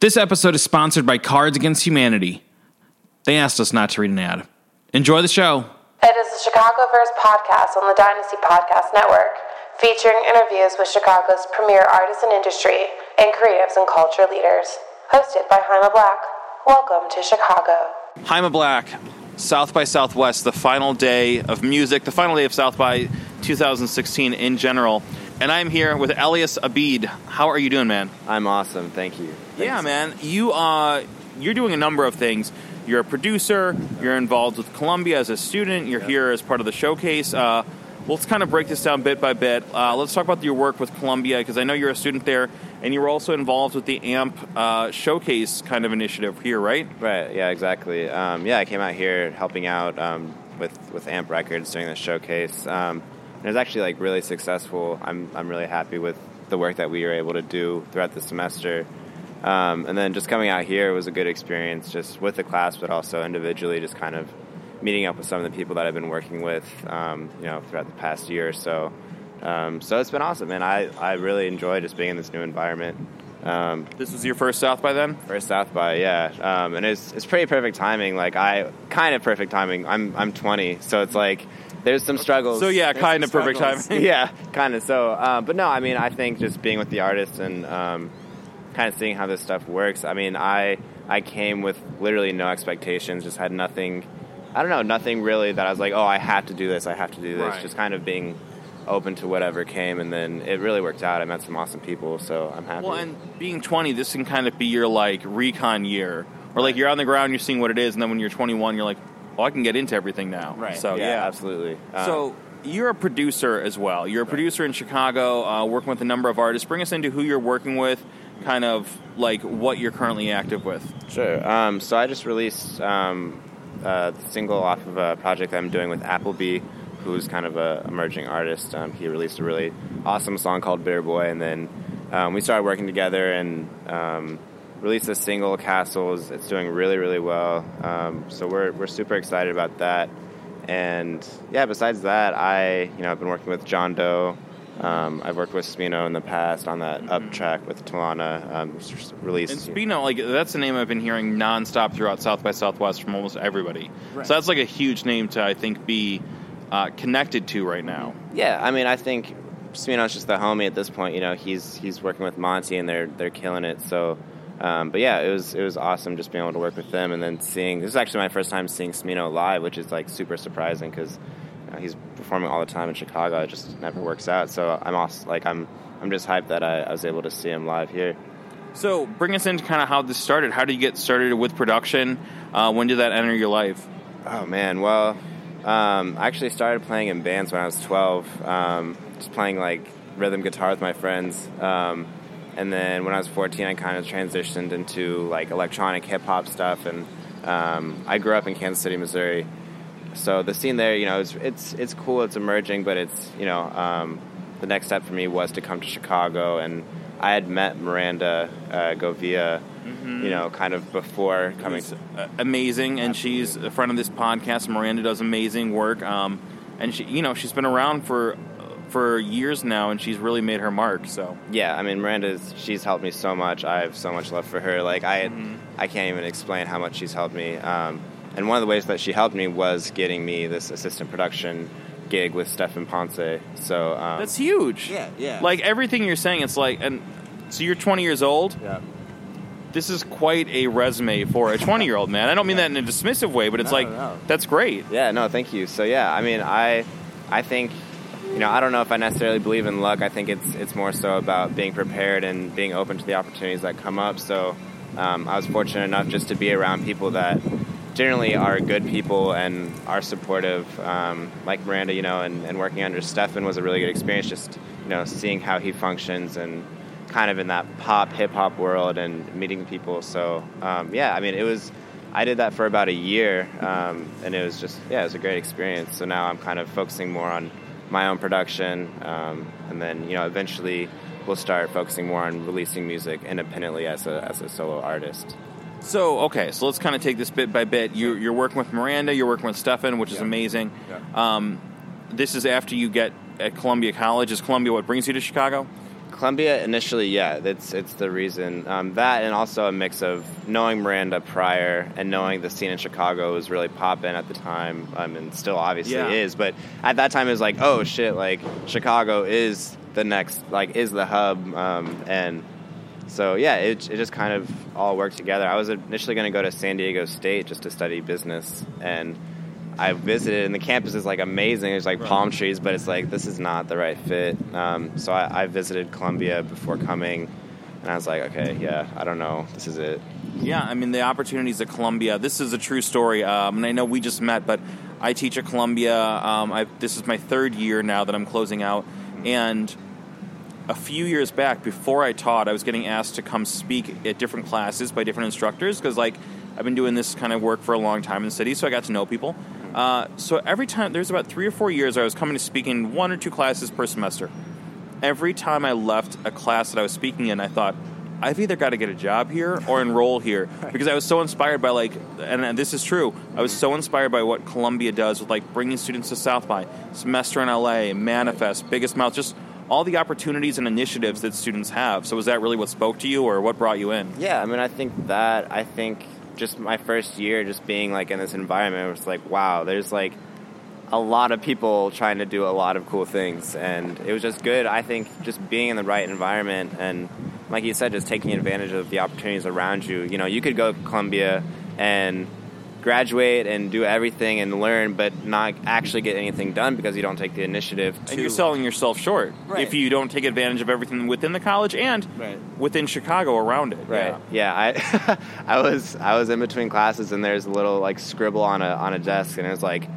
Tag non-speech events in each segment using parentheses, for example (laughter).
This episode is sponsored by Cards Against Humanity. They asked us not to read an ad. Enjoy the show. It is the Chicagoverse podcast on the Dynasty Podcast Network, featuring interviews with Chicago's premier artists and industry and creatives and culture leaders. Hosted by Jaime Black. Welcome to Chicago. Jaime Black, South by Southwest, the final day of music, the final day of South by 2016 in general. And I'm here with Elias Abid. How are you doing, man? I'm awesome, thank you. Yeah, man. You uh, you're doing a number of things. You're a producer. You're involved with Columbia as a student. You're here as part of the showcase. Uh, well, let's kind of break this down bit by bit. Uh, let's talk about your work with Columbia because I know you're a student there, and you were also involved with the AEMMP uh, showcase kind of initiative here, right? Right, yeah, exactly. Um, yeah, I came out here helping out um, with, with AEMMP Records during the showcase. Um, and it was actually like really successful. I'm, I'm really happy with the work that we were able to do throughout the semester. Um, and then just coming out here was a good experience, just with the class, but also individually, just kind of meeting up with some of the people that I've been working with, um, you know, throughout the past year or so. Um, so it's been awesome, and I, I really enjoy just being in this new environment. Um, This was your first South by then. First South by, yeah, um, and it's it's pretty perfect timing. Like I kind of perfect timing. I'm I'm 20, so it's like there's some struggles. So, yeah, There's kind of perfect timing. (laughs) yeah, kind of. So, uh, but no, I mean, I think just being with the artists and um, kind of seeing how this stuff works. I mean, I I came with literally no expectations. Just had nothing. I don't know, nothing really that I was like, oh, I have to do this. I have to do this. Right. Just kind of being open to whatever came, and then it really worked out. I met some awesome people, so I'm happy. Well, and being 20, this can kind of be your like recon year, or like you're on the ground, you're seeing what it is, and then when you're 21, you're like, oh, I can get into everything now. Right. So yeah, yeah, absolutely. Um, So you're a producer as well. You're a producer in Chicago, uh, working with a number of artists. Bring us into who you're working with, kind of like what you're currently active with. Sure. Um, so I just released um, a single off of a project I'm doing with Applebee, who's kind of a emerging artist. Um, he released a really awesome song called Bitter Boy, and then um, we started working together and um, released a single, Castles. It's doing really, really well. Um, so we're we're super excited about that. And yeah, besides that, I you know I've been working with Jean Deaux. Um, I've worked with Smino in the past on that up track with Talana. Um, s- released. And Smino, like that's a name I've been hearing nonstop throughout South by Southwest from almost everybody. So that's like a huge name to I think be uh, connected to right now. Yeah, I mean, I think Smino's just the homie at this point. You know, he's he's working with Monte, and they're they're killing it. So, um, but yeah, it was it was awesome just being able to work with them, and then seeing this is actually my first time seeing Smino live, which is like super surprising because you know, he's performing all the time in Chicago. It just never works out. So I'm also like I'm I'm just hyped that I, I was able to see him live here. So bring us into kind of how this started. How did you get started with production? Uh, when did that enter your life? Oh man, well, um, I actually started playing in bands when I was 12, um, just playing like rhythm guitar with my friends. Um, and then when I was 14, I kind of transitioned into like electronic hip hop stuff. And um, I grew up in Kansas City, Missouri, so the scene there, you know, it's it's, it's cool. It's emerging, but it's you know, um, the next step for me was to come to Chicago, and I had met Miranda uh, Govia, you know, kind of before coming. Who's, uh, amazing, and she's a friend of this podcast. Miranda does amazing work, um, and she, you know, she's been around for for years now, and she's really made her mark. So Yeah, I mean Miranda's she's helped me so much. I have so much love for her. Like I I can't even explain how much she's helped me. Um, and one of the ways that she helped me was getting me this assistant production gig with Stefan Ponce. So um, that's huge. Yeah, yeah. Like everything you're saying, it's like, and so you're 20 years old. yeah. This is quite a resume for a 20 year old man. I don't mean that in a dismissive way, but it's No, like no. that's great. Yeah, no, thank you. So yeah, I mean, I, I think, you know, I don't know if I necessarily believe in luck. I think it's it's more so about being prepared and being open to the opportunities that come up. So um, I was fortunate enough just to be around people that generally are good people and are supportive, um, like Miranda, you know, and, and working under Stefan was a really good experience. Just you know, seeing how he functions and kind of in that pop hip hop world and meeting people. So um, yeah, I mean, it was. I did that for about a year, um, and it was just yeah, it was a great experience. So now I'm kind of focusing more on my own production, um, and then you know eventually we'll start focusing more on releasing music independently as a as a solo artist. So okay, so let's kind of take this bit by bit. You, you're working with Miranda, you're working with Stefan, which is Yeah. amazing. Yeah. Um, this is after you get at Columbia College. Is Columbia what brings you to Chicago? Columbia initially, yeah, it's it's the reason. Um, that and also a mix of knowing Miranda prior and knowing the scene in Chicago was really popping at the time, um, and still obviously Yeah. is. But at that time, it was like, oh shit, like Chicago is the next, like is the hub, um, and so yeah, it it just kind of all worked together. I was initially going to go to San Diego State just to study business, and I visited, and the campus is like amazing. There's like Right. palm trees, but it's like this is not the right fit. Um, so I, I visited Columbia before coming, and I was like, okay, yeah, I don't know, this is it. Yeah, I mean the opportunities at Columbia. This is a true story, um, and I know we just met, but I teach at Columbia. Um, I, this is my third year now that I'm closing out, and a few years back, before I taught, I was getting asked to come speak at different classes by different instructors because, like, I've been doing this kind of work for a long time in the city, so I got to know people. Uh, so every time, there's about three or four years, I was coming to speak in one or two classes per semester. Every time I left a class that I was speaking in, I thought, I've either got to get a job here or enroll here (laughs) because I was so inspired by like, and, and this is true. I was so inspired by what Columbia does with like bringing students to South by, semester in LA, Manifest, Biggest Mouth, just all the opportunities and initiatives that students have. So was that really what spoke to you, or what brought you in? Yeah, I mean, I think that I think just my first year, just being like in this environment, was like, wow, there's like a lot of people trying to do a lot of cool things, and it was just good. I think just being in the right environment and, like you said, just taking advantage of the opportunities around you. You know, you could go to Columbia and graduate and do everything and learn, but not actually get anything done because you don't take the initiative. To, And you're selling yourself short Right. if you don't take advantage of everything within the college and Right. within Chicago around it. Right. Yeah. I (laughs) I was I was in between classes and there's a little like scribble on a on a desk and it was like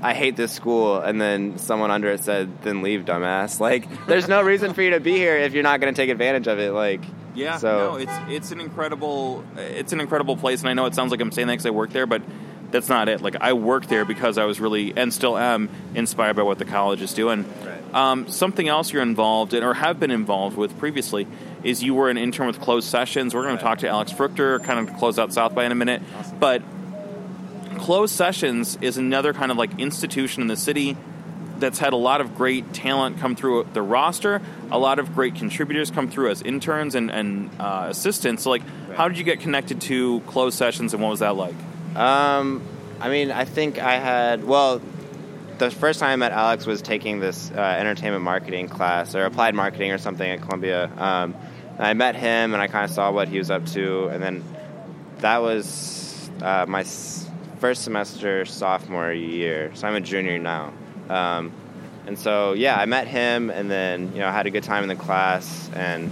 I hate this school and then someone under it said then leave dumbass. Like there's no reason for you to be here if you're not going to take advantage of it like Yeah, So- no, it's it's an incredible it's an incredible place, and I know it sounds like I'm saying that because I work there, but that's not it. Like I work there because I was really and still am inspired by what the college is doing. Right. Um, something else you're involved in or have been involved with previously is you were an intern with Closed Sessions. We're going Right. to talk to Alex Fruchter, kind of close out South by in a minute, but Closed Sessions is another kind of like institution in the city that's had a lot of great talent come through the roster. A lot of great contributors come through as interns and, and uh, assistants. So, like, how did you get connected to Closed Sessions, and what was that like? Um, I mean, I think I had well. The first time I met Alex was taking this uh, entertainment marketing class or applied marketing or something at Columbia. Um, I met him and I kind of saw what he was up to, and then that was uh, my first semester sophomore year. So I'm a junior now. Um, and so yeah, I met him, and then you know had a good time in the class, and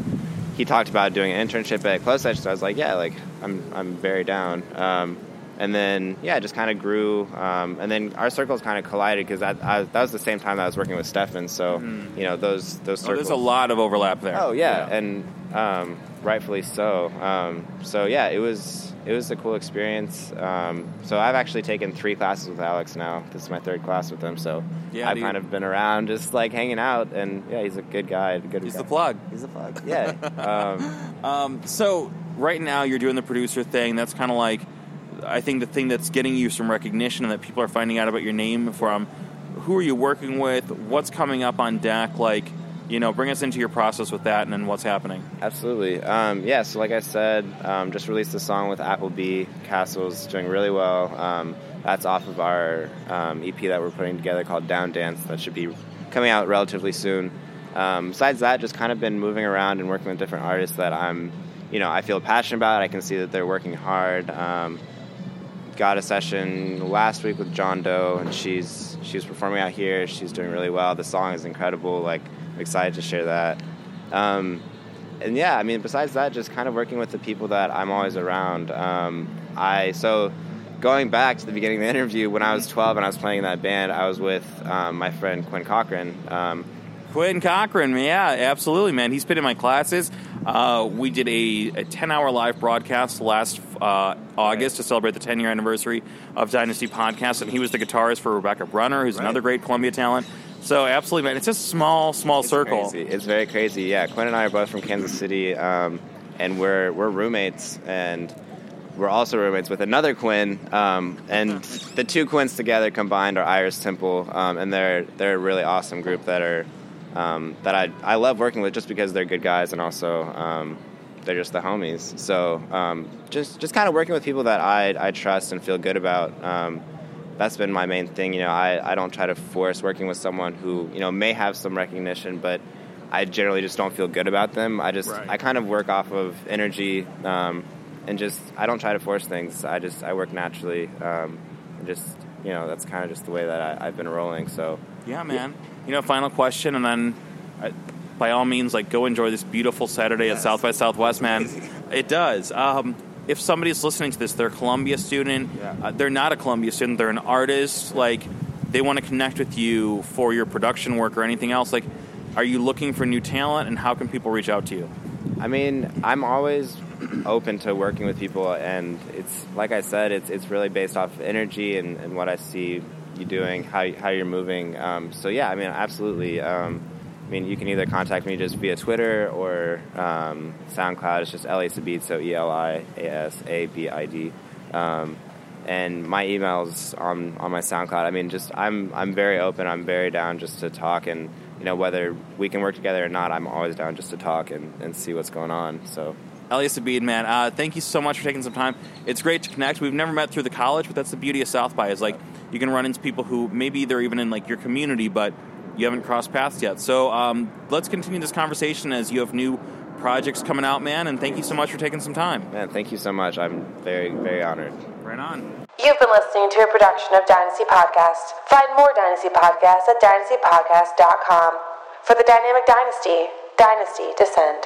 he talked about doing an internship at Close Edge. So I was like, yeah, like I'm I'm very down. Um, and then yeah, it just kind of grew, um, and then our circles kind of collided because that that was the same time that I was working with Stefan. So you know those those Oh, circles. there's a lot of overlap there. Oh yeah, and um, rightfully so. Um, so yeah, it was it was a cool experience. Um, so I've actually taken three classes with Alex now. This is my third class with him. So Yeah, I've kind of been around, just like hanging out, and yeah, he's a good guy. a Good He's guy. the plug. He's the plug. Yeah. (laughs) um, Um, so right now you're doing the producer thing. That's kind of like I think the thing that's getting you some recognition and that people are finding out about your name from. Who are you working with? What's coming up on deck? Like, you know, bring us into your process with that and then what's happening. Absolutely. Um, yeah, so like I said, um, just released a song with Applebee. Castle's doing really well. Um, that's off of our um, EP that we're putting together called Down Dance. That should be coming out relatively soon. Um, besides that, just kind of been moving around and working with different artists that I'm, you know, I feel passionate about. I can see that they're working hard. Um, got a session last week with Jean Deaux, and she's she's performing out here. She's doing really well. The song is incredible. Like, excited to share that. Um, and yeah, I mean, besides that, just kind of working with the people that I'm always around. Um, I so going back to the beginning of the interview, when I was 12 and I was playing in that band, I was with um, my friend Quinn Cochran. Um, Quinn Cochran, yeah, absolutely, man. He's been in my classes. Uh, we did a, a 10 hour live broadcast last uh, August to celebrate the 10 year anniversary of Dynasty Podcast, and he was the guitarist for Rebecca Brunner, who's Right. another great Columbia talent. So, absolutely, man. It's just a small, small It's circle. Crazy. It's very crazy. Yeah, Quinn and I are both from Kansas City, um, and we're we're roommates, and we're also roommates with another Quinn. Um, and the two Quinns together combined are Iris Temple, um, and they're they're a really awesome group that are um, that I I love working with just because they're good guys and also um, they're just the homies. So um, just just kind of working with people that I I trust and feel good about. Um, that's been my main thing. You know, I, I don't try to force working with someone who you know may have some recognition, but I generally just don't feel good about them. I just Right. I kind of work off of energy um, and just I don't try to force things. I just I work naturally. Um, and just you know that's kind of just the way that I, I've been rolling. So Yeah, man. You know, final question, and then uh, by all means, like go enjoy this beautiful Saturday at South by Southwest, man. (laughs) It does. Um, if somebody's listening to this, they're a Columbia student. Yeah. Uh, they're not a Columbia student. They're an artist. Like they want to connect with you for your production work or anything else. Like, are you looking for new talent, and how can people reach out to you? I mean, I'm always (clears throat) open to working with people, and it's like I said, it's it's really based off of energy and, and what I see you doing, how how you're moving. Um, so yeah, I mean, absolutely. Um, I mean, you can either contact me just via Twitter or um, SoundCloud. It's just Elias Abid, so E L I A S A B I D. Um, and my emails on on my SoundCloud. I mean, just I'm I'm very open. I'm very down just to talk, and you know whether we can work together or not, I'm always down just to talk and, and see what's going on. So Elias man, uh, thank you so much for taking some time. It's great to connect. We've never met through the college, but that's the beauty of South by is like you can run into people who maybe they're even in like your community, but you haven't crossed paths yet. So um, let's continue this conversation as you have new projects coming out, man. And thank you so much for taking some time. man, thank you so much. I'm very very honored. Right on. You've been listening to a production of Dynasty Podcast. Find more Dynasty Podcasts at dynastypodcast.com. For the Dynamic Dynasty, Dynasty Descend.